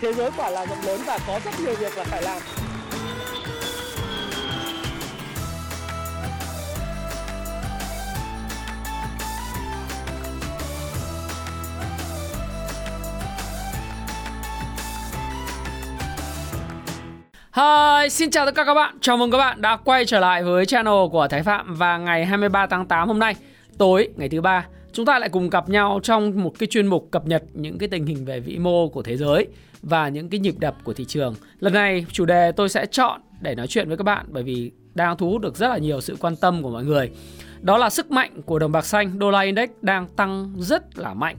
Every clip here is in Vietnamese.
thế giới quả là rộng lớn và có rất nhiều việc là phải làm Hi, xin chào tất cả các bạn. Chào mừng các bạn đã quay trở lại với channel của Thái Phạm và ngày 23 tháng 8 hôm nay, tối ngày thứ ba, chúng ta lại cùng gặp nhau trong một cái chuyên mục cập nhật những cái tình hình về vĩ mô của thế giới và những cái nhịp đập của thị trường. Lần này chủ đề tôi sẽ chọn để nói chuyện với các bạn bởi vì đang thu hút được rất là nhiều sự quan tâm của mọi người. Đó là sức mạnh của đồng bạc xanh, đô la index đang tăng rất là mạnh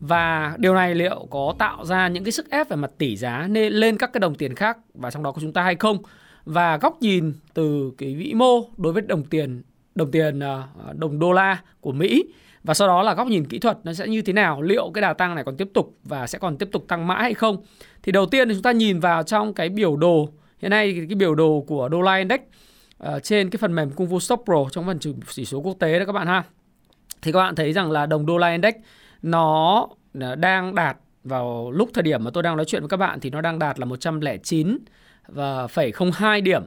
và điều này liệu có tạo ra những cái sức ép về mặt tỷ giá nên lên các cái đồng tiền khác và trong đó có chúng ta hay không và góc nhìn từ cái vĩ mô đối với đồng tiền đồng tiền ờ, đồng đô la của Mỹ và sau đó là góc nhìn kỹ thuật nó sẽ như thế nào liệu cái đà tăng này còn tiếp tục và sẽ còn tiếp tục tăng mãi hay không? Thì đầu tiên thì chúng ta nhìn vào trong cái biểu đồ. Hiện nay cái biểu đồ của đô la index uh, trên cái phần mềm cung vu Stock Pro trong phần chỉ số quốc tế đó các bạn ha. Thì các bạn thấy rằng là đồng đô la index nó ờ, đang đạt vào lúc thời điểm mà tôi đang nói chuyện với các bạn thì nó đang đạt là 109 và phẩy 02 điểm.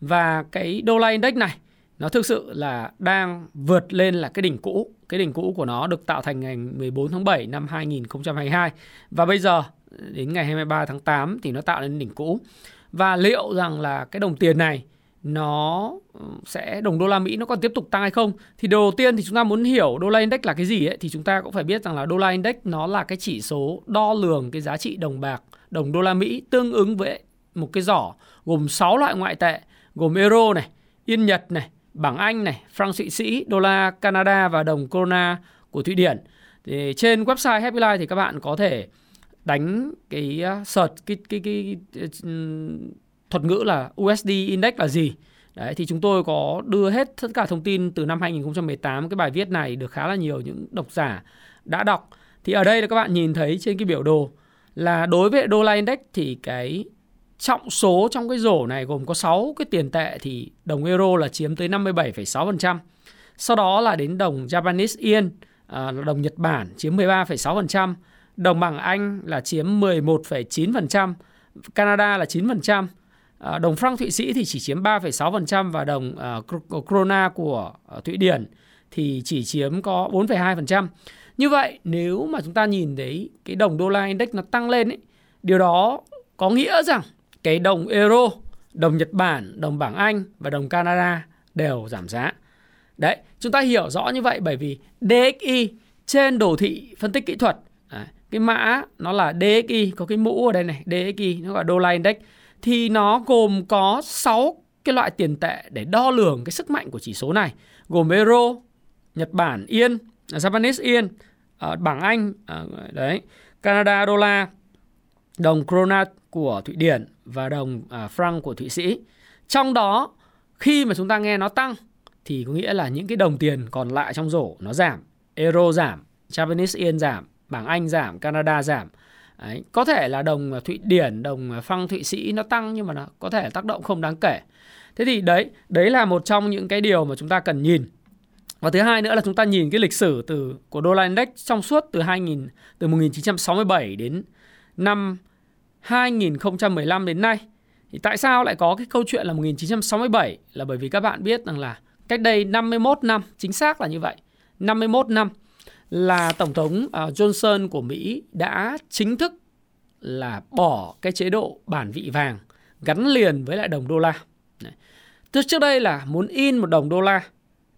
Và cái đô la index này nó thực sự là đang vượt lên là cái đỉnh cũ. Cái đỉnh cũ của nó được tạo thành ngày 14 tháng 7 năm 2022 và bây giờ đến ngày 23 tháng 8 thì nó tạo lên đỉnh cũ. Và liệu rằng là cái đồng tiền này nó ừ, sẽ đồng đô la Mỹ nó còn tiếp tục tăng hay không thì đầu tiên thì chúng ta muốn hiểu đô la index là cái gì ấy thì chúng ta cũng phải biết rằng là đô la index nó là cái chỉ số đo lường cái giá trị đồng bạc đồng đô la Mỹ tương ứng với một cái giỏ gồm 6 loại ngoại tệ gồm euro này, yên Nhật này, bảng Anh này, franc Thụy Sĩ, đô la Canada và đồng Corona của Thụy Điển. Thì trên website Happy Life thì các bạn có thể đánh cái ờ, search cái cái cái, cái ừ, thuật ngữ là USD index là gì. Đấy thì chúng tôi có đưa hết tất cả thông tin từ năm 2018 cái bài viết này được khá là nhiều những độc giả đã đọc. Thì ở đây là các bạn nhìn thấy trên cái biểu đồ là đối với đô la index thì cái trọng số trong cái rổ này gồm có 6 cái tiền tệ thì đồng euro là chiếm tới 57,6%. Sau đó là đến đồng Japanese yen, à, đồng Nhật Bản chiếm 13,6%, đồng bảng Anh là chiếm 11,9%, Canada là 9%, À, đồng franc Thụy Sĩ thì chỉ chiếm 3,6% và đồng à, krona của à, Thụy Điển thì chỉ chiếm có 4,2%. Như vậy nếu mà chúng ta nhìn thấy cái đồng đô la index nó tăng lên ấy, điều đó có nghĩa rằng cái đồng euro, đồng Nhật Bản, đồng bảng Anh và đồng Canada đều giảm giá. Đấy, chúng ta hiểu rõ như vậy bởi vì DXY trên đồ thị phân tích kỹ thuật, à, cái mã nó là DXY, có cái mũ ở đây này, DXY nó gọi là đô la index thì nó gồm có 6 cái loại tiền tệ để đo lường cái sức mạnh của chỉ số này, gồm euro, Nhật Bản yên, à, Japanese yên, à, bảng Anh, à, đấy, Canada đô la, đồng krona của Thụy Điển và đồng à, franc của Thụy Sĩ. Trong đó khi mà chúng ta nghe nó tăng thì có nghĩa là những cái đồng tiền còn lại trong rổ nó giảm, euro giảm, Japanese yên giảm, bảng Anh giảm, Canada giảm Đấy, có thể là đồng à, Thụy Điển, đồng à, phăng Thụy Sĩ nó tăng nhưng mà nó có thể tác động không đáng kể. Thế thì đấy, đấy là một trong những cái điều mà chúng ta cần nhìn. Và thứ hai nữa là chúng ta nhìn cái lịch sử từ của đô la index trong suốt từ 2000 từ 1967 đến năm 2015 đến nay. Thì tại sao lại có cái câu chuyện là 1967 là bởi vì các bạn biết rằng là cách đây 51 năm, chính xác là như vậy. 51 năm là tổng thống à, Johnson của Mỹ đã chính thức là bỏ cái chế độ bản vị vàng gắn liền với lại đồng đô la. Tức trước đây là muốn in một đồng đô la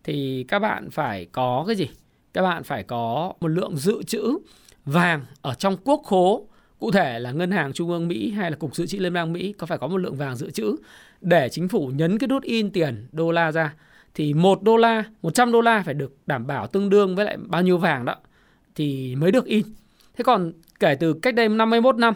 thì các bạn phải có cái gì? Các bạn phải có một lượng dự trữ vàng ở trong quốc khố cụ thể là ngân hàng trung ương Mỹ hay là cục dự trữ liên bang Mỹ có phải có một lượng vàng dự trữ để chính phủ nhấn cái nút in tiền đô la ra thì 1 đô la, 100 đô la phải được đảm bảo tương đương với lại bao nhiêu vàng đó thì mới được in. Thế còn kể từ cách đây 51 năm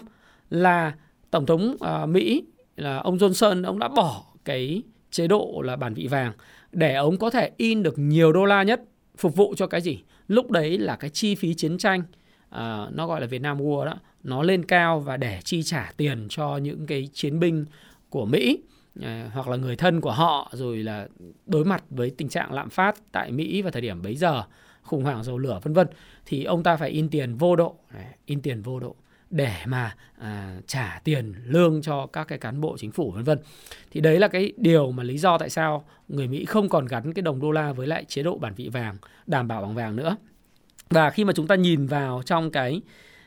là tổng thống uh, Mỹ là ông Johnson ông đã bỏ cái chế độ là bản vị vàng để ông có thể in được nhiều đô la nhất phục vụ cho cái gì? Lúc đấy là cái chi phí chiến tranh uh, nó gọi là Việt Nam War đó, nó lên cao và để chi trả tiền cho những cái chiến binh của Mỹ à, hoặc là người thân của họ rồi là đối mặt với tình trạng lạm phát tại Mỹ vào thời điểm bấy giờ khủng hoảng dầu lửa vân vân. Thì ông ta phải in tiền vô độ à, in tiền vô độ để mà à, trả tiền lương cho các cái cán bộ chính phủ vân vân. Thì đấy là cái điều mà lý do tại sao người Mỹ không còn gắn cái đồng đô la với lại chế độ bản vị vàng đảm bảo bằng vàng nữa. Và khi mà chúng ta nhìn vào trong cái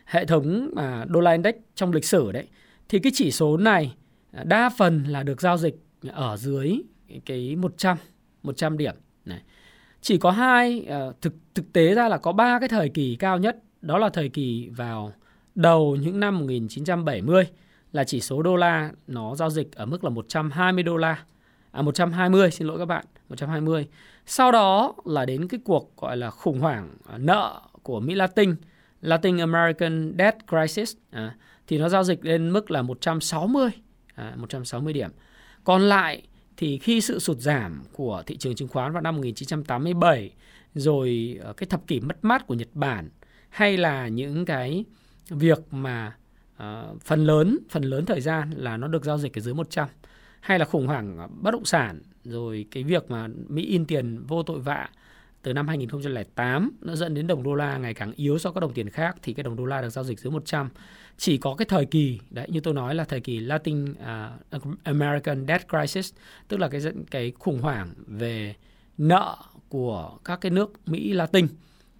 hệ thống mà đô la index trong lịch sử đấy thì cái chỉ số này à, đa phần là được giao dịch ở dưới cái 100 100 điểm này. Chỉ có hai à, thực thực tế ra là có ba cái thời kỳ cao nhất, đó là thời kỳ vào đầu những năm 1970 là chỉ số đô la nó giao dịch ở mức là 120 đô la. À 120 xin lỗi các bạn, 120. Sau đó là đến cái cuộc gọi là khủng hoảng à, nợ của Mỹ Latin, Latin American Debt Crisis à, thì nó giao dịch lên mức là 160 à, 160 điểm. Còn lại thì khi sự sụt giảm của thị trường chứng khoán vào năm 1987 rồi ờ, cái thập kỷ mất mát của Nhật Bản hay là những cái việc mà uh, phần lớn phần lớn thời gian là nó được giao dịch ở dưới 100 hay là khủng hoảng bất động sản rồi cái việc mà Mỹ in tiền vô tội vạ từ năm 2008 nó dẫn đến đồng đô la ngày càng yếu so với các đồng tiền khác thì cái đồng đô la được giao dịch dưới 100 chỉ có cái thời kỳ đấy như tôi nói là thời kỳ Latin uh, American Debt Crisis tức là cái cái khủng hoảng về nợ của các cái nước Mỹ Latin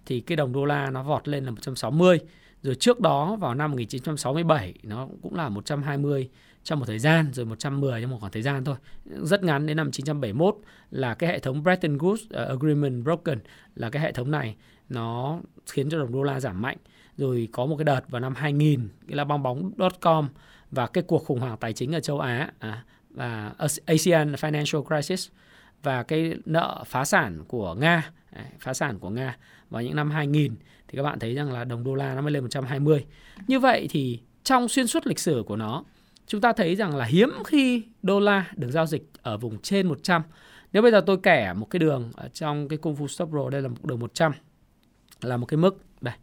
thì cái đồng đô la nó vọt lên là 160 rồi trước đó vào năm 1967 nó cũng là 120 trong một thời gian rồi 110 trong một khoảng thời gian thôi. Rất ngắn đến năm 1971 là cái hệ thống Bretton Woods ờ, Agreement broken là cái hệ thống này nó khiến cho đồng đô la giảm mạnh. Rồi có một cái đợt vào năm 2000 cái là bong bóng dot com và cái cuộc khủng hoảng tài chính ở châu Á à, và ASEAN Financial Crisis và cái nợ phá sản của Nga à, phá sản của Nga vào những năm 2000 thì các bạn thấy rằng là đồng đô la nó mới lên 120. Như vậy thì trong xuyên suốt lịch sử của nó chúng ta thấy rằng là hiếm khi đô la được giao dịch ở vùng trên 100. Nếu bây giờ tôi kẻ một cái đường ở trong cái Kung Fu Stop Pro đây là một đường 100 là một cái mức đây.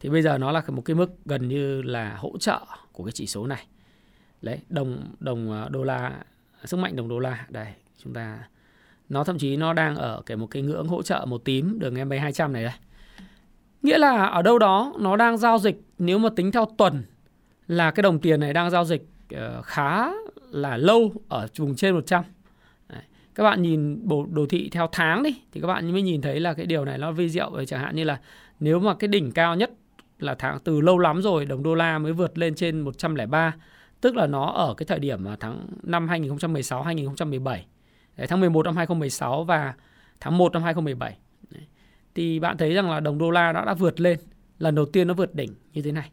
Thì bây giờ nó là một cái mức gần như là hỗ trợ của cái chỉ số này. Đấy, đồng đồng ờ, đô la sức mạnh đồng đô la đây, chúng ta nó thậm chí nó đang ở cái một cái ngưỡng hỗ trợ màu tím đường MA 200 này đây. Nghĩa là ở đâu đó nó đang giao dịch nếu mà tính theo tuần là cái đồng tiền này đang giao dịch Ờ, khá là lâu ở vùng trên 100. Đấy. Các bạn nhìn bộ đồ thị theo tháng đi thì các bạn mới nhìn thấy là cái điều này nó vi diệu chẳng hạn như là nếu mà cái đỉnh cao nhất là tháng từ lâu lắm rồi đồng đô la mới vượt lên trên 103 tức là nó ở cái thời điểm mà tháng năm 2016 2017 Đấy, tháng 11 năm 2016 và tháng 1 năm 2017 Đấy. thì bạn thấy rằng là đồng đô la đã đã vượt lên lần đầu tiên nó vượt đỉnh như thế này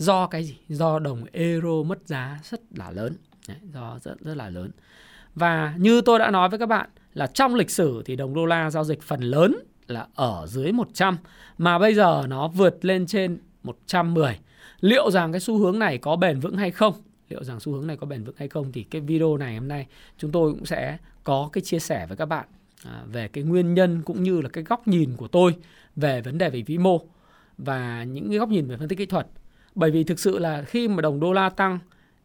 do cái gì do đồng euro mất giá rất là lớn Đấy, do rất rất là lớn và như tôi đã nói với các bạn là trong lịch sử thì đồng đô la giao dịch phần lớn là ở dưới 100 mà bây giờ nó vượt lên trên 110. Liệu rằng cái xu hướng này có bền vững hay không? Liệu rằng xu hướng này có bền vững hay không thì cái video này hôm nay chúng tôi cũng sẽ có cái chia sẻ với các bạn à, về cái nguyên nhân cũng như là cái góc nhìn của tôi về vấn đề về vĩ mô và những cái góc nhìn về phân tích kỹ thuật bởi vì thực sự là khi mà đồng đô la tăng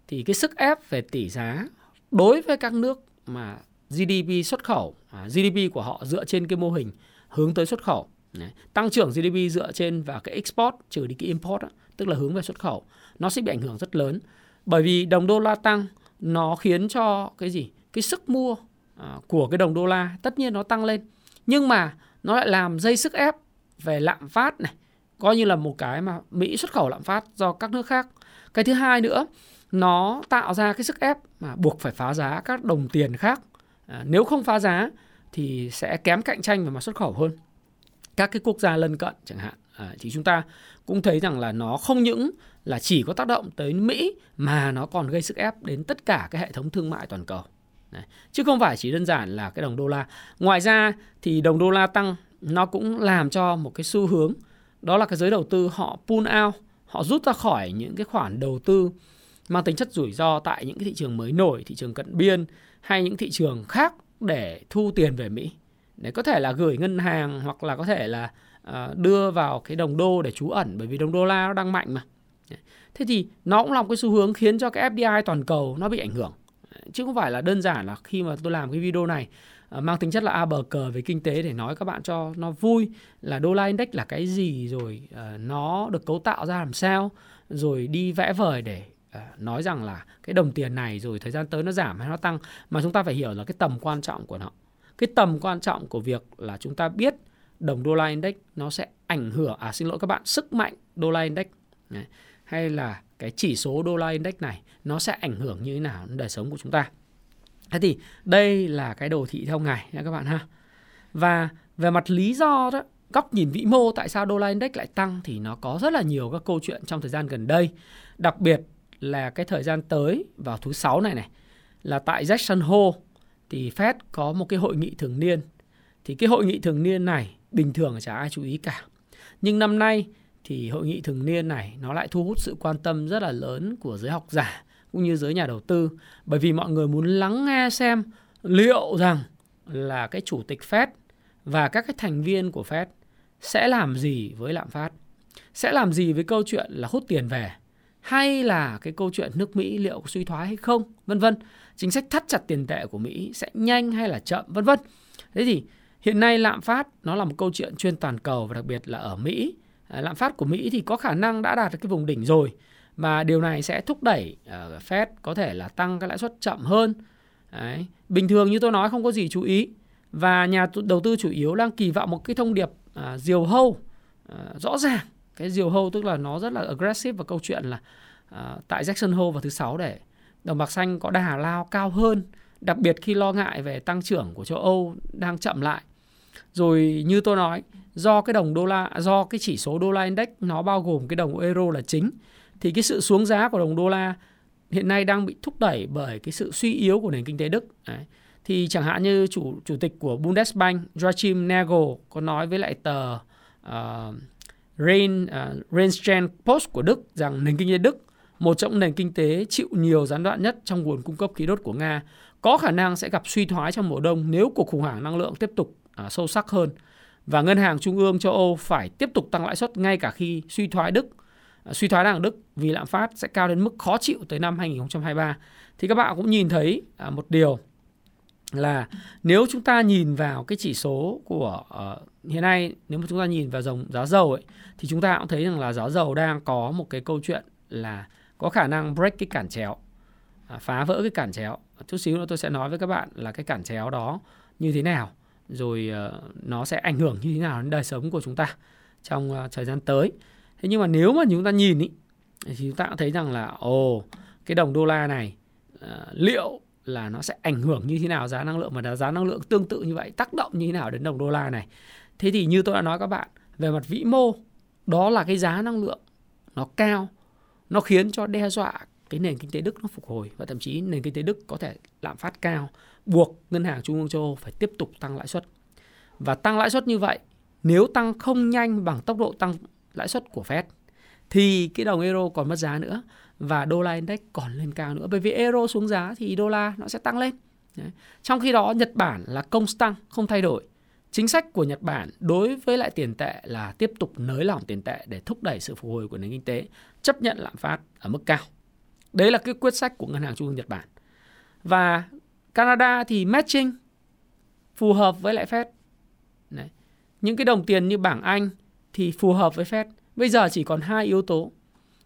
thì cái sức ép về tỷ giá đối với các nước mà GDP xuất khẩu, à, GDP của họ dựa trên cái mô hình hướng tới xuất khẩu. Đấy. Tăng trưởng GDP dựa trên và cái export trừ đi cái import đó, tức là hướng về xuất khẩu, nó sẽ bị ảnh hưởng rất lớn. Bởi vì đồng đô la tăng nó khiến cho cái gì? Cái sức mua à, của cái đồng đô la tất nhiên nó tăng lên. Nhưng mà nó lại làm dây sức ép về lạm phát này, coi như là một cái mà Mỹ xuất khẩu lạm phát do các nước khác. Cái thứ hai nữa, nó tạo ra cái sức ép mà buộc phải phá giá các đồng tiền khác. À, nếu không phá giá thì sẽ kém cạnh tranh về mặt xuất khẩu hơn. Các cái quốc gia lân cận chẳng hạn. À, thì chúng ta cũng thấy rằng là nó không những là chỉ có tác động tới Mỹ mà nó còn gây sức ép đến tất cả cái hệ thống thương mại toàn cầu. Đấy. Chứ không phải chỉ đơn giản là cái đồng đô la. Ngoài ra thì đồng đô la tăng nó cũng làm cho một cái xu hướng đó là cái giới đầu tư họ pull out, họ rút ra khỏi những cái khoản đầu tư mang tính chất rủi ro tại những cái thị trường mới nổi, thị trường cận biên hay những thị trường khác để thu tiền về Mỹ. Để có thể là gửi ngân hàng hoặc là có thể là ờ, đưa vào cái đồng đô để trú ẩn bởi vì đồng đô la nó đang mạnh mà. Thế thì nó cũng là một cái xu hướng khiến cho cái FDI toàn cầu nó bị ảnh hưởng. Chứ không phải là đơn giản là khi mà tôi làm cái video này Ờ, mang tính chất là a bờ cờ về kinh tế để nói các bạn cho nó vui là đô la index là cái gì rồi ờ, nó được cấu tạo ra làm sao, rồi đi vẽ vời để ờ, nói rằng là cái đồng tiền này rồi thời gian tới nó giảm hay nó tăng mà chúng ta phải hiểu là cái tầm quan trọng của nó cái tầm quan trọng của việc là chúng ta biết đồng đô la index nó sẽ ảnh hưởng à xin lỗi các bạn, sức mạnh đô la index Đấy. hay là cái chỉ số đô la index này nó sẽ ảnh hưởng như thế nào đến đời sống của chúng ta thế thì đây là cái đồ thị theo ngày nha các bạn ha. Và về mặt lý do đó, góc nhìn vĩ mô tại sao đô la index lại tăng thì nó có rất là nhiều các câu chuyện trong thời gian gần đây. Đặc biệt là cái thời gian tới, vào thứ sáu này này, là tại Jackson Hole thì Fed có một cái hội nghị thường niên. Thì cái hội nghị thường niên này bình thường chả ai chú ý cả. Nhưng năm nay thì hội nghị thường niên này nó lại thu hút sự quan tâm rất là lớn của giới học giả cũng như giới nhà đầu tư. Bởi vì mọi người muốn lắng nghe xem liệu rằng là cái chủ tịch Fed và các cái thành viên của Fed sẽ làm gì với lạm phát, sẽ làm gì với câu chuyện là hút tiền về, hay là cái câu chuyện nước Mỹ liệu có suy thoái hay không, vân vân. Chính sách thắt chặt tiền tệ của Mỹ sẽ nhanh hay là chậm, vân vân. Thế thì hiện nay lạm phát nó là một câu chuyện chuyên toàn cầu và đặc biệt là ở Mỹ. Lạm phát của Mỹ thì có khả năng đã đạt được cái vùng đỉnh rồi và điều này sẽ thúc đẩy uh, Fed có thể là tăng cái lãi suất chậm hơn. Đấy. bình thường như tôi nói không có gì chú ý. Và nhà đầu tư chủ yếu đang kỳ vọng một cái thông điệp uh, diều hâu uh, rõ ràng. Cái diều hâu tức là nó rất là aggressive và câu chuyện là uh, tại Jackson Hole vào thứ sáu để đồng bạc xanh có đà lao cao hơn đặc biệt khi lo ngại về tăng trưởng của châu Âu đang chậm lại. Rồi như tôi nói do cái đồng đô la do cái chỉ số đô la index nó bao gồm cái đồng euro là chính thì cái sự xuống giá của đồng đô la hiện nay đang bị thúc đẩy bởi cái sự suy yếu của nền kinh tế Đức. Đấy. Thì chẳng hạn như chủ chủ tịch của Bundesbank Joachim Nagel có nói với lại tờ ờ, uh, Rain uh, Rheinland ờ, Post của Đức rằng nền kinh tế Đức một trong nền kinh tế chịu nhiều gián đoạn nhất trong nguồn cung cấp khí đốt của Nga có khả năng sẽ gặp suy thoái trong mùa đông nếu cuộc khủng hoảng năng lượng tiếp tục uh, sâu sắc hơn và ngân hàng trung ương châu Âu phải tiếp tục tăng lãi suất ngay cả khi suy thoái Đức suy thoái đang ở Đức vì lạm phát sẽ cao đến mức khó chịu tới năm 2023 thì các bạn cũng nhìn thấy à, một điều là nếu chúng ta nhìn vào cái chỉ số của uh, hiện nay nếu mà chúng ta nhìn vào dòng giá dầu ấy thì chúng ta cũng thấy rằng là giá dầu đang có một cái câu chuyện là có khả năng break cái cản chéo à, phá vỡ cái cản chéo. Chút xíu nữa tôi sẽ nói với các bạn là cái cản chéo đó như thế nào rồi uh, nó sẽ ảnh hưởng như thế nào đến đời sống của chúng ta trong uh, thời gian tới thế nhưng mà nếu mà chúng ta nhìn ý, thì chúng ta cũng thấy rằng là ồ cái đồng đô la này uh, liệu là nó sẽ ảnh hưởng như thế nào giá năng lượng và giá năng lượng tương tự như vậy tác động như thế nào đến đồng đô la này? Thế thì như tôi đã nói các bạn về mặt vĩ mô đó là cái giá năng lượng nó cao nó khiến cho đe dọa cái nền kinh tế Đức nó phục hồi và thậm chí nền kinh tế Đức có thể lạm phát cao buộc ngân hàng trung ương châu Âu phải tiếp tục tăng lãi suất. Và tăng lãi suất như vậy nếu tăng không nhanh bằng tốc độ tăng lãi suất của Fed. Thì cái đồng euro còn mất giá nữa và đô la index còn lên cao nữa. Bởi vì euro xuống giá thì đô la nó sẽ tăng lên. Đấy. trong khi đó, Nhật Bản là công tăng không thay đổi. Chính sách của Nhật Bản đối với lại tiền tệ là tiếp tục nới lỏng tiền tệ để thúc đẩy sự phục hồi của nền kinh tế, chấp nhận lạm phát ở mức cao. Đấy là cái quyết sách của ngân hàng trung ương Nhật Bản. Và Canada thì matching phù hợp với lại Fed. Đấy. những cái đồng tiền như bảng Anh thì phù hợp với Fed bây giờ chỉ còn hai yếu tố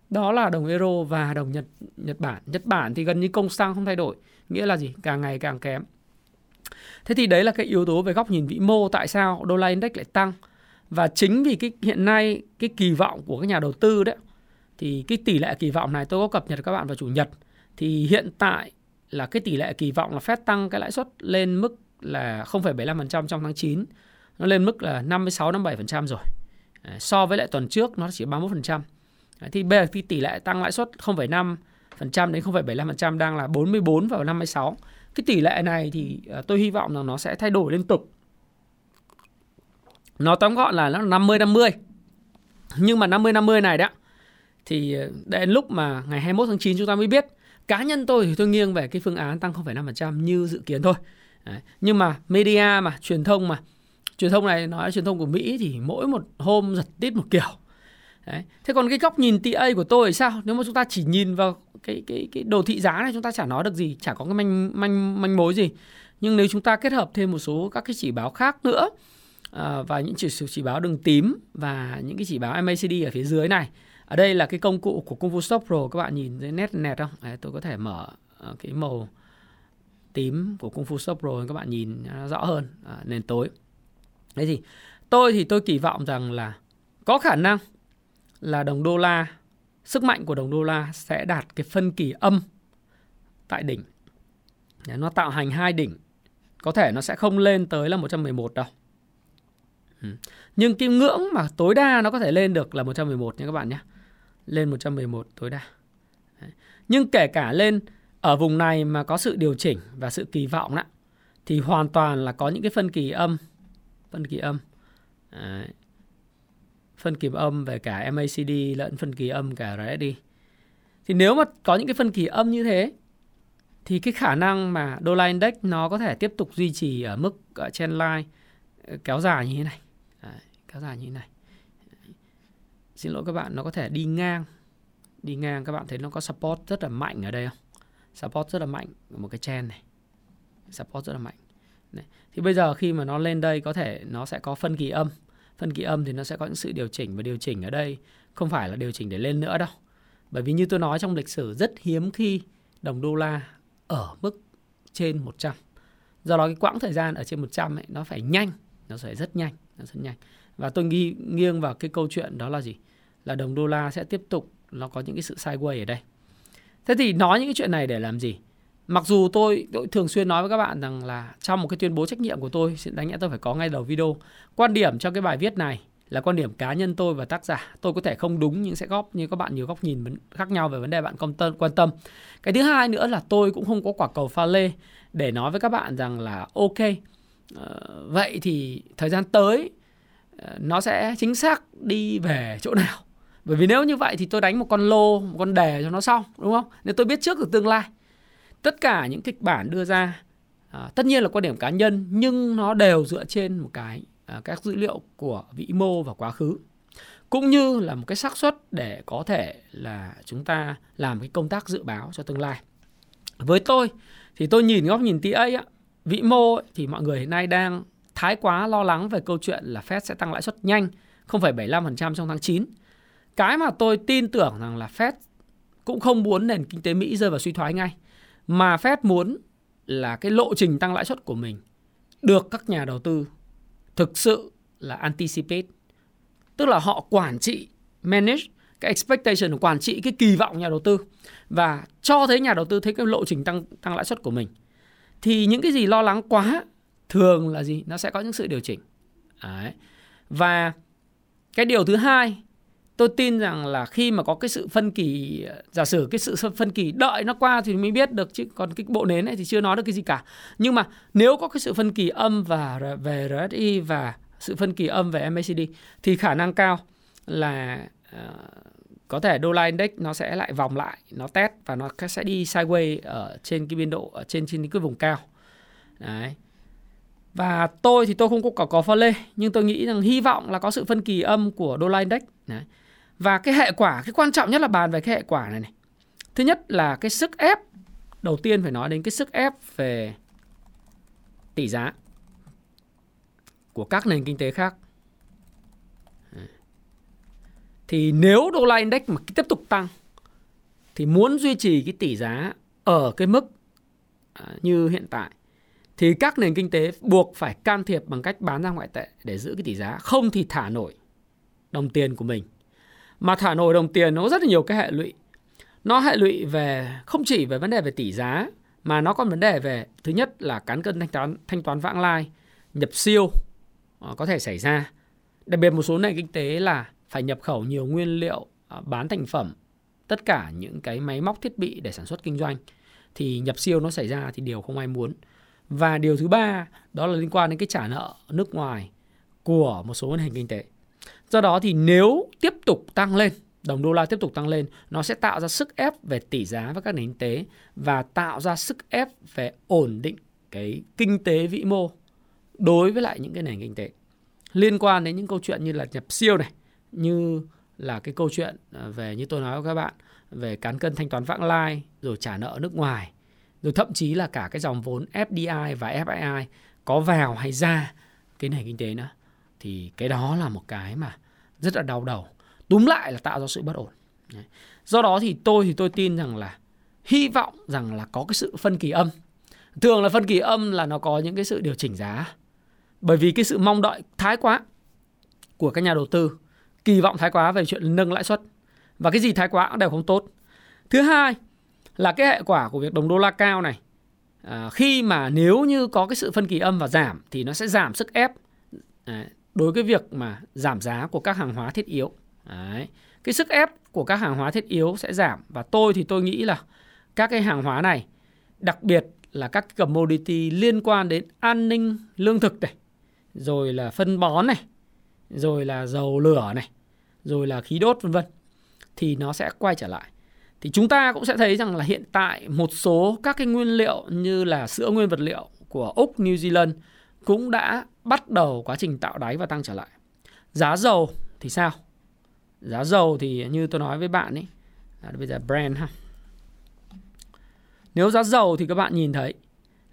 đó là đồng euro và đồng Nhật Nhật Bản. Nhật Bản thì gần như công sang không thay đổi, nghĩa là gì? Càng ngày càng kém. Thế thì đấy là cái yếu tố về góc nhìn vĩ mô tại sao đô la index lại tăng. Và chính vì cái hiện nay cái kỳ vọng của các nhà đầu tư đấy thì cái tỷ lệ kỳ vọng này tôi có cập nhật các bạn vào chủ nhật thì hiện tại là cái tỷ lệ kỳ vọng là Fed tăng cái lãi suất lên mức là 0,75% trong tháng 9 nó lên mức là 56 57% rồi. Ờ, so với lại tuần trước nó chỉ 31%. Ờ, thì bây giờ thì tỷ lệ tăng lãi suất 0,5% đến 0,75% đang là 44 và 56. Cái tỷ lệ này thì ờ, tôi hy vọng là nó sẽ thay đổi liên tục. Nó tóm gọn là nó 50 50. Nhưng mà 50 50 này đó thì đến lúc mà ngày 21 tháng 9 chúng ta mới biết. Cá nhân tôi thì tôi nghiêng về cái phương án tăng 0,5% như dự kiến thôi. Đấy. Nhưng mà media mà, truyền thông mà, truyền thông này nói truyền thông của Mỹ thì mỗi một hôm giật tít một kiểu Đấy. Thế còn cái góc nhìn TA của tôi thì sao? Nếu mà chúng ta chỉ nhìn vào cái cái cái đồ thị giá này chúng ta chả nói được gì, chả có cái manh manh manh mối gì. Nhưng nếu chúng ta kết hợp thêm một số các cái chỉ báo khác nữa à, và những chỉ chỉ báo đường tím và những cái chỉ báo MACD ở phía dưới này ở đây là cái công cụ của công Fu Stop Pro các bạn nhìn thấy nét nét không đấy, tôi có thể mở à, cái màu tím của công Fu Stop Pro các bạn nhìn nó rõ hơn à, nền tối đấy thì tôi thì tôi kỳ vọng rằng là có khả năng là đồng đô la sức mạnh của đồng đô la sẽ đạt cái phân kỳ âm tại đỉnh. Nó tạo hành hai đỉnh có thể nó sẽ không lên tới là 111 đâu. Ừ. Nhưng cái ngưỡng mà tối đa nó có thể lên được là 111 nha các bạn nhé. Lên 111 tối đa. Nhưng kể cả lên ở vùng này mà có sự điều chỉnh và sự kỳ vọng đó, thì hoàn toàn là có những cái phân kỳ âm phân kỳ âm. Đấy. phân kỳ âm về cả MACD lẫn phân kỳ âm cả RSI thì nếu mà có những cái phân kỳ âm như thế thì cái khả năng mà đô la index nó có thể tiếp tục duy trì ở mức trên line ờ, kéo dài như thế này. Đấy, kéo dài như thế này. Xin lỗi các bạn nó có thể đi ngang. Đi ngang các bạn thấy nó có support rất là mạnh ở đây không? Support rất là mạnh một cái chen này. Support rất là mạnh. Đấy. thì bây giờ khi mà nó lên đây, có thể nó sẽ có phân kỳ âm. Phân kỳ âm thì nó sẽ có những sự điều chỉnh, và điều chỉnh ở đây không phải là điều chỉnh để lên nữa đâu. Bởi vì như tôi nói, trong lịch sử rất hiếm khi đồng đô la ở mức trên 100 do đó cái quãng thời gian ở trên 100 ấy, nó phải nhanh, nó phải rất nhanh, nó rất nhanh. Và tôi nghi, nghiêng vào cái câu chuyện đó là gì? Là đồng đô la sẽ tiếp tục, nó có những cái sự sideways ở đây. Thế thì nói những cái chuyện này để làm gì? Mặc dù tôi, tôi thường xuyên nói với các bạn rằng là trong một cái tuyên bố trách nhiệm của tôi đáng nhẽ tôi phải có ngay đầu video. Quan điểm cho cái bài viết này là quan điểm cá nhân tôi và tác giả. Tôi có thể không đúng nhưng sẽ góp như các bạn nhiều góc nhìn khác nhau về vấn đề bạn công tân quan tâm. Cái thứ hai nữa là tôi cũng không có quả cầu pha lê để nói với các bạn rằng là ok uh, vậy thì thời gian tới uh, nó sẽ chính xác đi về chỗ nào? Bởi vì nếu như vậy thì tôi đánh một con lô một con đề cho nó xong đúng không? Nếu tôi biết trước được tương lai tất cả những kịch bản đưa ra à, tất nhiên là quan điểm cá nhân nhưng nó đều dựa trên một cái à, các dữ liệu của vĩ mô và quá khứ cũng như là một cái xác suất để có thể là chúng ta làm cái công tác dự báo cho tương lai với tôi thì tôi nhìn góc nhìn TA ấy vĩ mô ấy, thì mọi người hiện nay đang thái quá lo lắng về câu chuyện là Fed sẽ tăng lãi suất nhanh 0,75% trong tháng 9. Cái mà tôi tin tưởng rằng là Fed cũng không muốn nền kinh tế Mỹ rơi vào suy thoái ngay mà Fed muốn là cái lộ trình tăng lãi suất của mình được các nhà đầu tư thực sự là anticipate. Tức là họ quản trị, manage cái expectation, quản trị cái kỳ vọng nhà đầu tư và cho thấy nhà đầu tư thấy cái lộ trình tăng tăng lãi suất của mình. Thì những cái gì lo lắng quá thường là gì? Nó sẽ có những sự điều chỉnh. Đấy. và cái điều thứ hai tôi tin rằng là khi mà có cái sự phân kỳ giả sử cái sự phân kỳ đợi nó qua thì mới biết được chứ. Còn cái bộ nến này thì chưa nói được cái gì cả. Nhưng mà nếu có cái sự phân kỳ âm và về RSI và sự phân kỳ âm về MACD thì khả năng cao là uh, có thể đô la index nó sẽ lại vòng lại nó test và nó sẽ đi sideways ở trên cái biên độ ở trên trên cái vùng cao. Đấy. Và tôi thì tôi không có có, có pha lê nhưng tôi nghĩ rằng hy vọng là có sự phân kỳ âm của đô la index. Đấy và cái hệ quả, cái quan trọng nhất là bàn về cái hệ quả này này. Thứ nhất là cái sức ép, đầu tiên phải nói đến cái sức ép về tỷ giá của các nền kinh tế khác. Thì nếu đô la index mà tiếp tục tăng thì muốn duy trì cái tỷ giá ở cái mức à, như hiện tại thì các nền kinh tế buộc phải can thiệp bằng cách bán ra ngoại tệ để giữ cái tỷ giá, không thì thả nổi đồng tiền của mình mà thả nổi đồng tiền nó có rất là nhiều cái hệ lụy. Nó hệ lụy về, không chỉ về vấn đề về tỷ giá, mà nó còn vấn đề về, thứ nhất là cán cân thanh toán thanh toán vãng lai, nhập siêu ờ, có thể xảy ra. Đặc biệt một số nền kinh tế là phải nhập khẩu nhiều nguyên liệu ờ, bán thành phẩm, tất cả những cái máy móc, thiết bị để sản xuất kinh doanh. Thì nhập siêu nó xảy ra thì điều không ai muốn. Và điều thứ ba, đó là liên quan đến cái trả nợ nước ngoài của một số nền kinh tế. Do đó thì nếu tiếp tục tăng lên, đồng đô la tiếp tục tăng lên, nó sẽ tạo ra sức ép về tỷ giá và các nền kinh tế và tạo ra sức ép về ổn định cái kinh tế vĩ mô đối với lại những cái nền kinh tế. Liên quan đến những câu chuyện như là nhập siêu này, như là cái câu chuyện à, về như tôi nói với các bạn về cán cân thanh toán vãng lai rồi trả nợ nước ngoài rồi thậm chí là cả cái dòng vốn FDI và FII có vào hay ra cái nền kinh tế nữa thì cái đó là một cái mà rất là đau đầu túm lại là tạo ra sự bất ổn Do đó thì tôi thì tôi tin rằng là hy vọng rằng là có cái sự phân kỳ âm. Thường là phân kỳ âm là nó có những cái sự điều chỉnh giá. Bởi vì cái sự mong đợi thái quá của các nhà đầu tư, kỳ vọng thái quá về chuyện nâng lãi suất và cái gì thái quá cũng đều không tốt. Thứ hai là cái hệ quả của việc đồng đô la cao này à, khi mà nếu như có cái sự phân kỳ âm và giảm thì nó sẽ giảm sức ép à, đối với việc mà giảm giá của các hàng hóa thiết yếu. Đấy. Cái sức ép của các hàng hóa thiết yếu sẽ giảm và tôi thì tôi nghĩ là các cái hàng hóa này đặc biệt là các commodity liên quan đến an ninh lương thực này, rồi là phân bón này, rồi là dầu lửa này, rồi là khí đốt vân vân thì nó sẽ quay trở lại. Thì chúng ta cũng sẽ thấy rằng là hiện tại một số các cái nguyên liệu như là sữa nguyên vật liệu của Úc, New Zealand cũng đã bắt đầu quá trình tạo đáy và tăng trở lại. Giá dầu thì sao? Giá dầu thì như tôi nói với bạn ấy, à, bây giờ brand ha. Nếu giá dầu thì các bạn nhìn thấy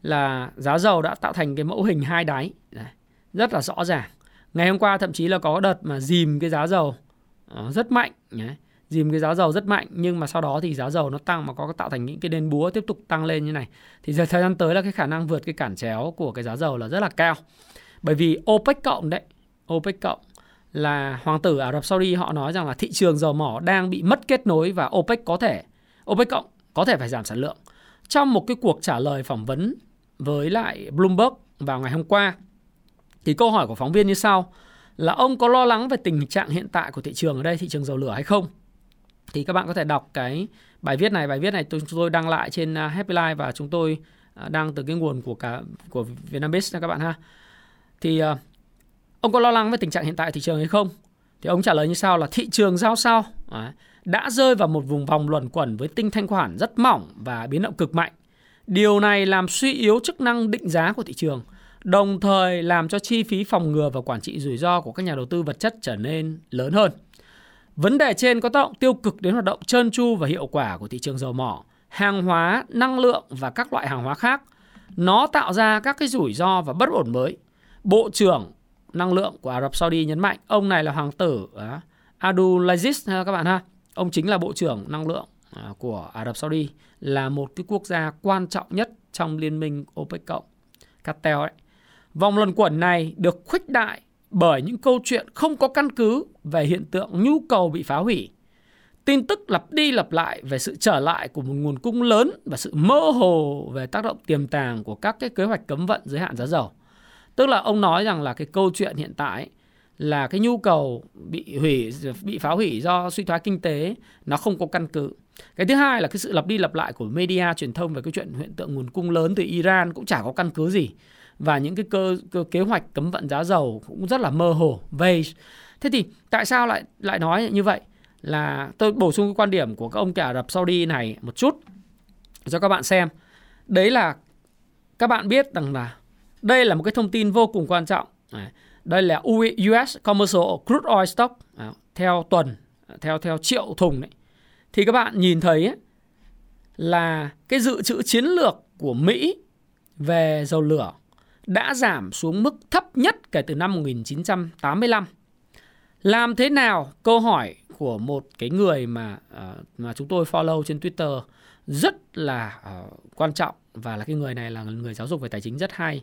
là giá dầu đã tạo thành cái mẫu hình hai đáy Đấy, rất là rõ ràng. Ngày hôm qua thậm chí là có đợt mà dìm cái giá dầu ờ, rất mạnh, Đấy, dìm cái giá dầu rất mạnh nhưng mà sau đó thì giá dầu nó tăng mà có tạo thành những cái đền búa tiếp tục tăng lên như này. Thì giờ thời gian tới là cái khả năng vượt cái cản chéo của cái giá dầu là rất là cao. Bởi vì OPEC cộng đấy, OPEC cộng là hoàng tử Ả Rập Saudi họ nói rằng là thị trường dầu mỏ đang bị mất kết nối và OPEC có thể OPEC cộng có thể phải giảm sản lượng. Trong một cái cuộc trả lời phỏng vấn với lại Bloomberg vào ngày hôm qua thì câu hỏi của phóng viên như sau là ông có lo lắng về tình trạng hiện tại của thị trường ở đây thị trường dầu lửa hay không? Thì các bạn có thể đọc cái bài viết này, bài viết này tôi, chúng tôi đăng lại trên à, Happy Life và chúng tôi à, đăng từ cái nguồn của cả của Vietnambiz nha các bạn ha. Thì à, ông có lo lắng về tình trạng hiện tại thị trường hay không? Thì ông trả lời như sau là thị trường giao sao đã rơi vào một vùng vòng luẩn quẩn với tinh thanh khoản rất mỏng và biến động cực mạnh. Điều này làm suy yếu chức năng định giá của thị trường, đồng thời làm cho chi phí phòng ngừa và quản trị rủi ro của các nhà đầu tư vật chất trở nên lớn hơn. Vấn đề trên có tác động tiêu cực đến hoạt động trơn tru và hiệu quả của thị trường dầu mỏ, hàng hóa, năng lượng và các loại hàng hóa khác. Nó tạo ra các cái rủi ro và bất ổn mới. Bộ trưởng năng lượng của Ả Rập Saudi nhấn mạnh ông này là hoàng tử ờ, Abdulaziz ờ, các bạn ha. Ông chính là bộ trưởng năng lượng à, của Ả Rập Saudi là một cái quốc gia quan trọng nhất trong liên minh OPEC cộng, cartel ấy. Vòng luẩn quẩn này được khuếch đại bởi những câu chuyện không có căn cứ về hiện tượng nhu cầu bị phá hủy. Tin tức lặp đi lặp lại về sự trở lại của một nguồn cung lớn và sự mơ hồ về tác động tiềm tàng của các cái kế hoạch cấm vận giới hạn giá dầu. Tức là ông nói rằng là cái câu chuyện hiện tại là cái nhu cầu bị hủy, bị phá hủy do suy thoái kinh tế, nó không có căn cứ. Cái thứ hai là cái sự lặp đi lặp lại của media truyền thông về cái chuyện hiện tượng nguồn cung lớn từ Iran cũng chả có căn cứ gì và những cái cơ, cơ kế hoạch cấm vận giá dầu cũng rất là mơ hồ, vague. Thế thì tại sao lại lại nói như vậy? Là tôi bổ sung cái quan điểm của các ông Ả Rập Saudi này một chút cho các bạn xem. Đấy là các bạn biết rằng là đây là một cái thông tin vô cùng quan trọng. Đây là US Commercial Crude Oil Stock à, theo tuần, theo theo triệu thùng đấy. Thì các bạn nhìn thấy ấy, là cái dự trữ chiến lược của Mỹ về dầu lửa đã giảm xuống mức thấp nhất kể từ năm 1985. Làm thế nào? Câu hỏi của một cái người mà uh, mà chúng tôi follow trên Twitter rất là uh, quan trọng và là cái người này là người giáo dục về tài chính rất hay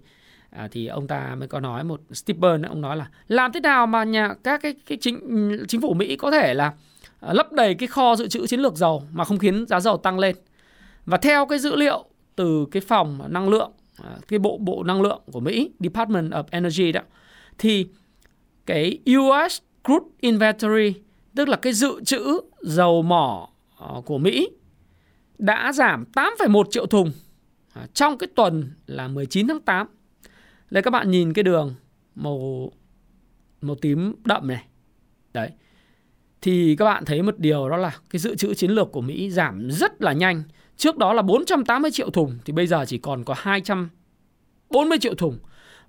à, thì ông ta mới có nói một Stephen ông nói là làm thế nào mà nhà các cái cái chính chính phủ Mỹ có thể là ờ, lấp đầy cái kho dự trữ chiến lược dầu mà không khiến giá dầu tăng lên và theo cái dữ liệu từ cái phòng năng lượng Ờ, cái bộ bộ năng lượng của Mỹ Department of Energy đó thì cái US crude inventory tức là cái dự trữ dầu mỏ ờ, của Mỹ đã giảm 8,1 triệu thùng ờ, trong cái tuần là 19 tháng 8 đây các bạn nhìn cái đường màu màu tím đậm này. Đấy. Thì các bạn thấy một điều đó là cái dự trữ chiến lược của Mỹ giảm rất là nhanh. Trước đó là 480 triệu thùng, thì bây giờ chỉ còn có 240 triệu thùng.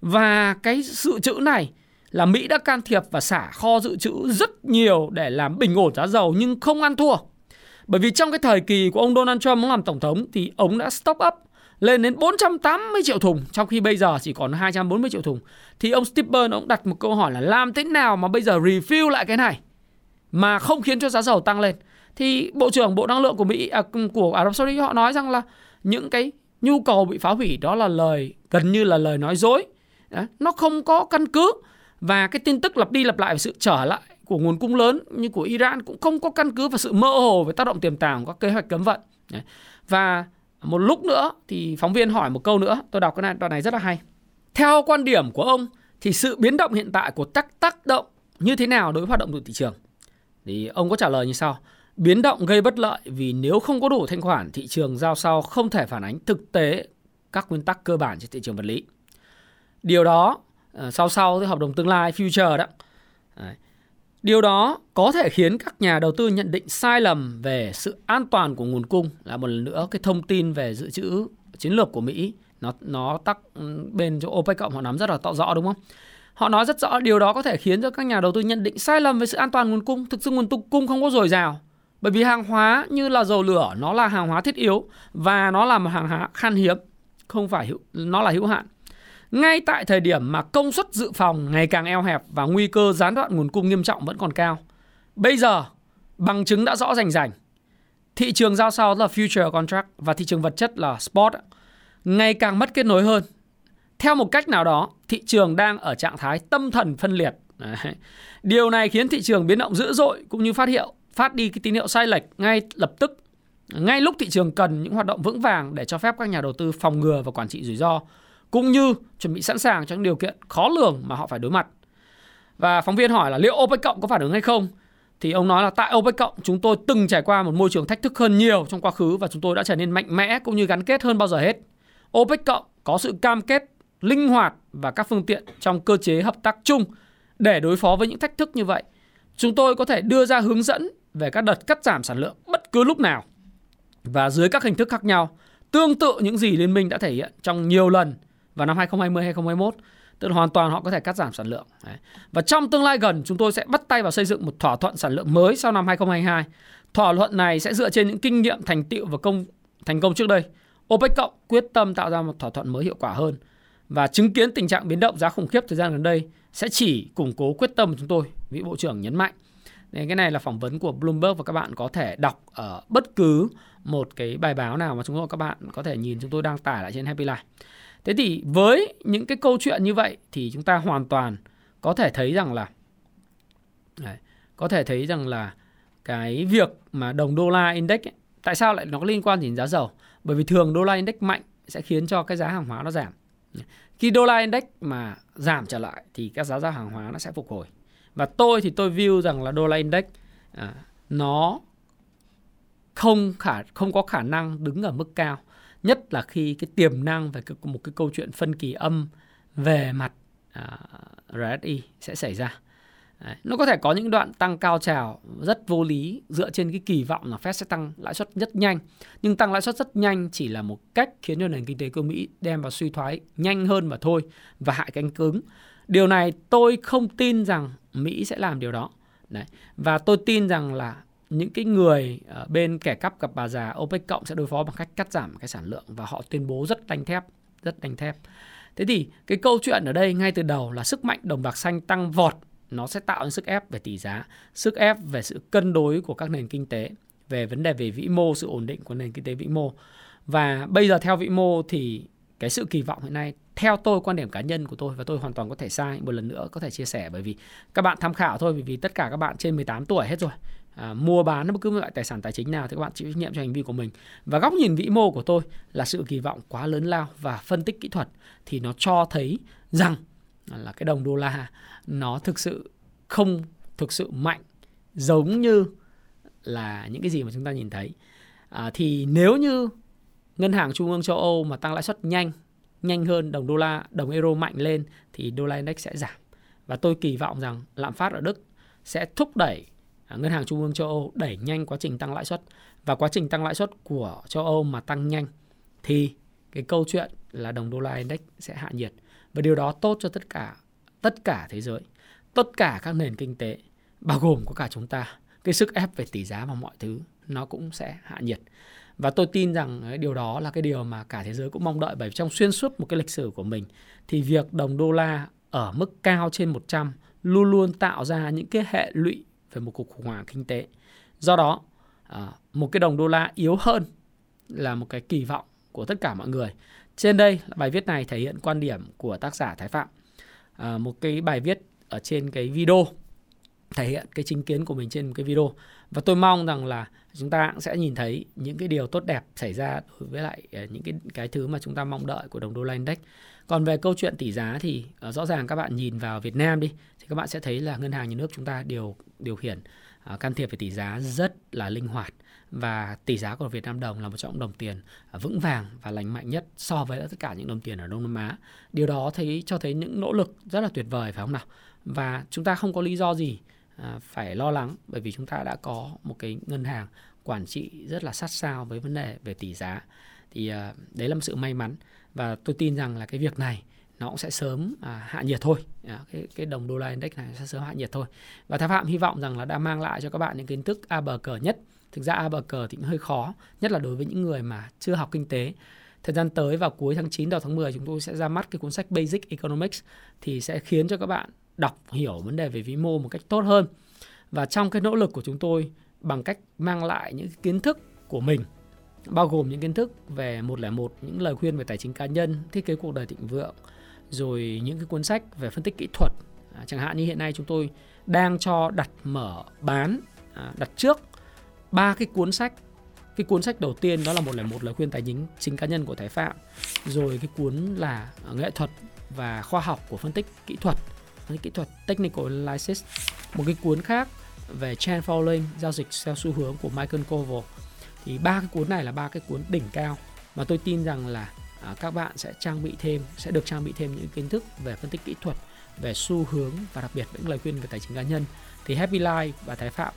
Và cái dự trữ này là Mỹ đã can thiệp và xả kho dự trữ rất nhiều để làm bình ổn giá dầu nhưng không ăn thua. Bởi vì trong cái thời kỳ của ông Donald Trump muốn làm tổng thống thì ông đã stop up lên đến 480 triệu thùng, trong khi bây giờ chỉ còn 240 triệu thùng thì ông Stipper ông đặt một câu hỏi là làm thế nào mà bây giờ refill lại cái này mà không khiến cho giá dầu tăng lên thì bộ trưởng bộ năng lượng của Mỹ à, của Ả Rập Saudi họ nói rằng là những cái nhu cầu bị phá hủy đó là lời gần như là lời nói dối. Đấy, nó không có căn cứ và cái tin tức lặp đi lặp lại về sự trở lại của nguồn cung lớn như của Iran cũng không có căn cứ và sự mơ hồ về tác động tiềm tàng của các kế hoạch cấm vận. Đấy. và một lúc nữa thì phóng viên hỏi một câu nữa. Tôi đọc cái này đoạn này rất là hay. Theo quan điểm của ông thì sự biến động hiện tại của tác tác động như thế nào đối với hoạt động của thị trường? Thì ông có trả lời như sau biến động gây bất lợi vì nếu không có đủ thanh khoản, thị trường giao sau không thể phản ánh thực tế các nguyên tắc cơ bản trên thị trường vật lý điều đó ờ, sau sau cái hợp đồng tương lai future đó Điều đó có thể khiến các nhà đầu tư nhận định sai lầm về sự an toàn của nguồn cung là một lần nữa cái thông tin về dự trữ chiến lược của Mỹ nó nó tắc ừ, bên chỗ OPEC cộng họ nắm rất là tỏ rõ, đúng không? Họ nói rất rõ, điều đó có thể khiến cho các nhà đầu tư nhận định sai lầm về sự an toàn nguồn cung. Thực sự nguồn cung không có dồi dào. Bởi vì hàng hóa như là dầu lửa nó là hàng hóa thiết yếu và nó là một hàng hóa khan hiếm, không phải hữu, nó là hữu hạn. Ngay tại thời điểm mà công suất dự phòng ngày càng eo hẹp và nguy cơ gián đoạn nguồn cung nghiêm trọng vẫn còn cao. Bây giờ, bằng chứng đã rõ rành rành. Thị trường giao sau là future contract và thị trường vật chất là spot ngày càng mất kết nối hơn. Theo một cách nào đó, thị trường đang ở trạng thái tâm thần phân liệt. Đấy. Điều này khiến thị trường biến động dữ dội cũng như phát hiệu phát đi cái tín hiệu sai lệch ngay lập tức, ngay lúc thị trường cần những hoạt động vững vàng để cho phép các nhà đầu tư phòng ngừa và quản trị rủi ro, cũng như chuẩn bị sẵn sàng cho những điều kiện khó lường mà họ phải đối mặt. Và phóng viên hỏi là liệu OPEC cộng có phản ứng hay không? Thì ông nói là tại OPEC cộng, chúng tôi từng trải qua một môi trường thách thức hơn nhiều trong quá khứ và chúng tôi đã trở nên mạnh mẽ cũng như gắn kết hơn bao giờ hết. OPEC cộng có sự cam kết linh hoạt và các phương tiện trong cơ chế hợp tác chung để đối phó với những thách thức như vậy. Chúng tôi có thể đưa ra hướng dẫn về các đợt cắt giảm sản lượng bất cứ lúc nào và dưới các hình thức khác nhau, tương tự những gì liên minh đã thể hiện trong nhiều lần vào năm 2020 2021 tức là hoàn toàn họ có thể cắt giảm sản lượng. Đấy. Và trong tương lai gần chúng tôi sẽ bắt tay vào xây dựng một thỏa thuận sản lượng mới sau năm 2022. Thỏa thuận này sẽ dựa trên những kinh nghiệm thành tựu và công thành công trước đây. OPEC cộng quyết tâm tạo ra một thỏa thuận mới hiệu quả hơn và chứng kiến tình trạng biến động giá khủng khiếp thời gian gần đây sẽ chỉ củng cố quyết tâm của chúng tôi, vị bộ trưởng nhấn mạnh. Nên cái này là phỏng vấn của Bloomberg và các bạn có thể đọc ở bất cứ một cái bài báo nào mà chúng tôi các bạn có thể nhìn chúng tôi đăng tải lại trên Happy Life. Thế thì với những cái câu chuyện như vậy thì chúng ta hoàn toàn có thể thấy rằng là đấy, có thể thấy rằng là cái việc mà đồng đô la index ấy, tại sao lại nó có liên quan đến giá dầu? Bởi vì thường đô la index mạnh sẽ khiến cho cái giá hàng hóa nó giảm. Khi đô la index mà giảm trở lại thì các giá giá hàng hóa nó sẽ phục hồi. Và tôi thì tôi view rằng là đô la index à, nó không khả không có khả năng đứng ở mức cao nhất là khi cái tiềm năng về một cái câu chuyện phân kỳ âm về mặt à, RSI sẽ xảy ra. Đấy. Nó có thể có những đoạn tăng cao trào rất vô lý dựa trên cái kỳ vọng là Fed sẽ tăng lãi suất rất nhanh. Nhưng tăng lãi suất rất nhanh chỉ là một cách khiến cho nền kinh tế của Mỹ đem vào suy thoái nhanh hơn mà thôi và hại cánh cứng. Điều này tôi không tin rằng Mỹ sẽ làm điều đó. Đấy. Và tôi tin rằng là những cái người ở bên kẻ cắp gặp bà già OPEC cộng sẽ đối phó bằng cách cắt giảm cái sản lượng và họ tuyên bố rất đanh thép, rất đanh thép. Thế thì cái câu chuyện ở đây ngay từ đầu là sức mạnh đồng bạc xanh tăng vọt nó sẽ tạo ra sức ép về tỷ giá, sức ép về sự cân đối của các nền kinh tế, về vấn đề về vĩ mô, sự ổn định của nền kinh tế vĩ mô. Và bây giờ theo vĩ mô thì cái sự kỳ vọng hiện nay theo tôi quan điểm cá nhân của tôi và tôi hoàn toàn có thể sai. Một lần nữa có thể chia sẻ bởi vì các bạn tham khảo thôi vì tất cả các bạn trên 18 tuổi hết rồi. À, mua bán bất cứ loại tài sản tài chính nào thì các bạn chịu trách nhiệm cho hành vi của mình. Và góc nhìn vĩ mô của tôi là sự kỳ vọng quá lớn lao và phân tích kỹ thuật thì nó cho thấy rằng là cái đồng đô la nó thực sự không thực sự mạnh giống như là những cái gì mà chúng ta nhìn thấy. À, thì nếu như ngân hàng trung ương châu Âu mà tăng lãi suất nhanh nhanh hơn đồng đô la, đồng euro mạnh lên thì đô la index sẽ giảm. Và tôi kỳ vọng rằng lạm phát ở Đức sẽ thúc đẩy à, ngân hàng trung ương châu Âu đẩy nhanh quá trình tăng lãi suất. Và quá trình tăng lãi suất của châu Âu mà tăng nhanh thì cái câu chuyện là đồng đô la index sẽ hạ nhiệt. Và điều đó tốt cho tất cả tất cả thế giới, tất cả các nền kinh tế, bao gồm có cả chúng ta. Cái sức ép về tỷ giá và mọi thứ nó cũng sẽ hạ nhiệt và tôi tin rằng điều đó là cái điều mà cả thế giới cũng mong đợi bởi trong xuyên suốt một cái lịch sử của mình thì việc đồng đô la ở mức cao trên 100 luôn luôn tạo ra những cái hệ lụy về một cuộc khủng hoảng kinh tế. Do đó, à, một cái đồng đô la yếu hơn là một cái kỳ vọng của tất cả mọi người. Trên đây bài viết này thể hiện quan điểm của tác giả Thái Phạm. À, một cái bài viết ở trên cái video thể hiện cái chính kiến của mình trên cái video và tôi mong rằng là chúng ta cũng sẽ nhìn thấy những cái điều tốt đẹp xảy ra đối với lại ờ, những cái cái thứ mà chúng ta mong đợi của đồng đô la index. Còn về câu chuyện tỷ giá thì uh, rõ ràng các bạn nhìn vào Việt Nam đi thì các bạn sẽ thấy là ngân hàng nhà nước chúng ta điều điều khiển uh, can thiệp về tỷ giá rất là linh hoạt và tỷ giá của Việt Nam đồng là một trong những đồng tiền vững vàng và lành mạnh nhất so với tất cả những đồng tiền ở Đông Nam Á. Điều đó thấy cho thấy những nỗ lực rất là tuyệt vời phải không nào? Và chúng ta không có lý do gì À, phải lo lắng bởi vì chúng ta đã có một cái ngân hàng quản trị rất là sát sao với vấn đề về tỷ giá. Thì à, đấy là một sự may mắn và tôi tin rằng là cái việc này nó cũng sẽ sớm à, hạ nhiệt thôi. À, cái cái đồng đô la index này sẽ sớm hạ nhiệt thôi. Và thái phạm hy vọng rằng là đã mang lại cho các bạn những kiến thức a bờ cờ nhất. Thực ra a bờ cờ thì cũng hơi khó nhất là đối với những người mà chưa học kinh tế. Thời gian tới vào cuối tháng 9 đầu tháng 10 chúng tôi sẽ ra mắt cái cuốn sách Basic Economics thì sẽ khiến cho các bạn đọc hiểu vấn đề về vĩ mô một cách tốt hơn và trong cái nỗ lực của chúng tôi bằng cách mang lại những kiến thức của mình bao gồm những kiến thức về 101 những lời khuyên về tài chính cá nhân, thiết kế cuộc đời thịnh vượng, rồi những cái cuốn sách về phân tích kỹ thuật. À, chẳng hạn như hiện nay chúng tôi đang cho đặt mở bán à, đặt trước ba cái cuốn sách. Cái cuốn sách đầu tiên đó là 101 lời khuyên tài chính chính cá nhân của Thái Phạm, rồi cái cuốn là nghệ thuật và khoa học của phân tích kỹ thuật cái kỹ thuật Technical Analysis. Một cái cuốn khác về trend following, giao dịch theo xu hướng của Michael Koval. Thì ba cái cuốn này là ba cái cuốn đỉnh cao mà tôi tin rằng là à, các bạn sẽ trang bị thêm, sẽ được trang bị thêm những kiến thức về phân tích kỹ thuật, về xu hướng và đặc biệt những lời khuyên về tài chính cá nhân. Thì Happy Life và Thái Phạm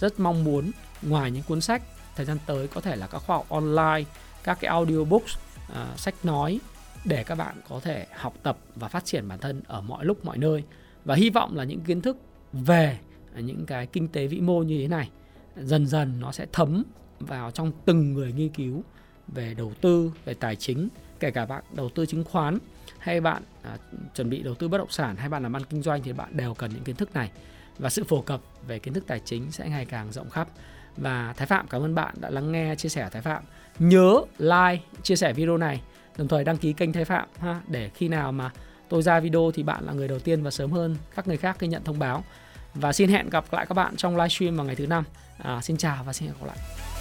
rất mong muốn ngoài những cuốn sách thời gian tới có thể là các khóa học online, các cái audiobooks, à, sách nói để các bạn có thể học tập và phát triển bản thân ở mọi lúc mọi nơi. Và hy vọng là những kiến thức về những cái kinh tế vĩ mô như thế này dần dần nó sẽ thấm vào trong từng người nghiên cứu về đầu tư về tài chính kể cả bạn đầu tư chứng khoán hay bạn à, chuẩn bị đầu tư bất động sản hay bạn làm ăn kinh doanh thì bạn đều cần những kiến thức này. Và sự phổ cập về kiến thức tài chính sẽ ngày càng rộng khắp. Và Thái Phạm cảm ơn bạn đã lắng nghe chia sẻ Thái Phạm. Nhớ like chia sẻ video này đồng thời đăng ký kênh Thái Phạm ha để khi nào mà tôi ra video thì bạn là người đầu tiên và sớm hơn các người khác khi nhận thông báo. Và xin hẹn gặp lại các bạn trong livestream vào ngày thứ năm. À, xin chào và xin hẹn gặp lại.